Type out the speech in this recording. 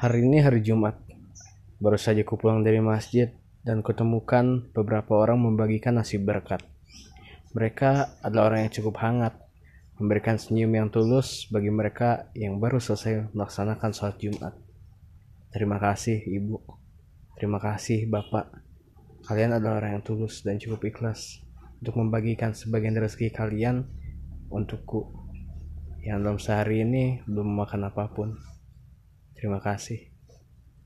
Hari ini hari Jumat. Baru saja ku pulang dari masjid dan kutemukan beberapa orang membagikan nasi berkat. Mereka adalah orang yang cukup hangat, memberikan senyum yang tulus bagi mereka yang baru selesai melaksanakan sholat Jumat. Terima kasih Ibu. Terima kasih Bapak. Kalian adalah orang yang tulus dan cukup ikhlas untuk membagikan sebagian rezeki kalian untukku yang dalam sehari ini belum makan apa pun. Terima kasih.